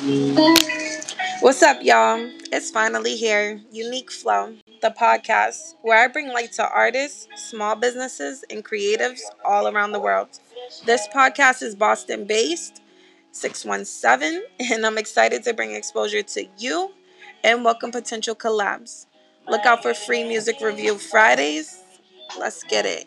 What's up, y'all? It's finally here. Unique Flow, the podcast where I bring light to artists, small businesses, and creatives all around the world. This podcast is Boston based, 617, and I'm excited to bring exposure to you and welcome potential collabs. Look out for free music review Fridays. Let's get it.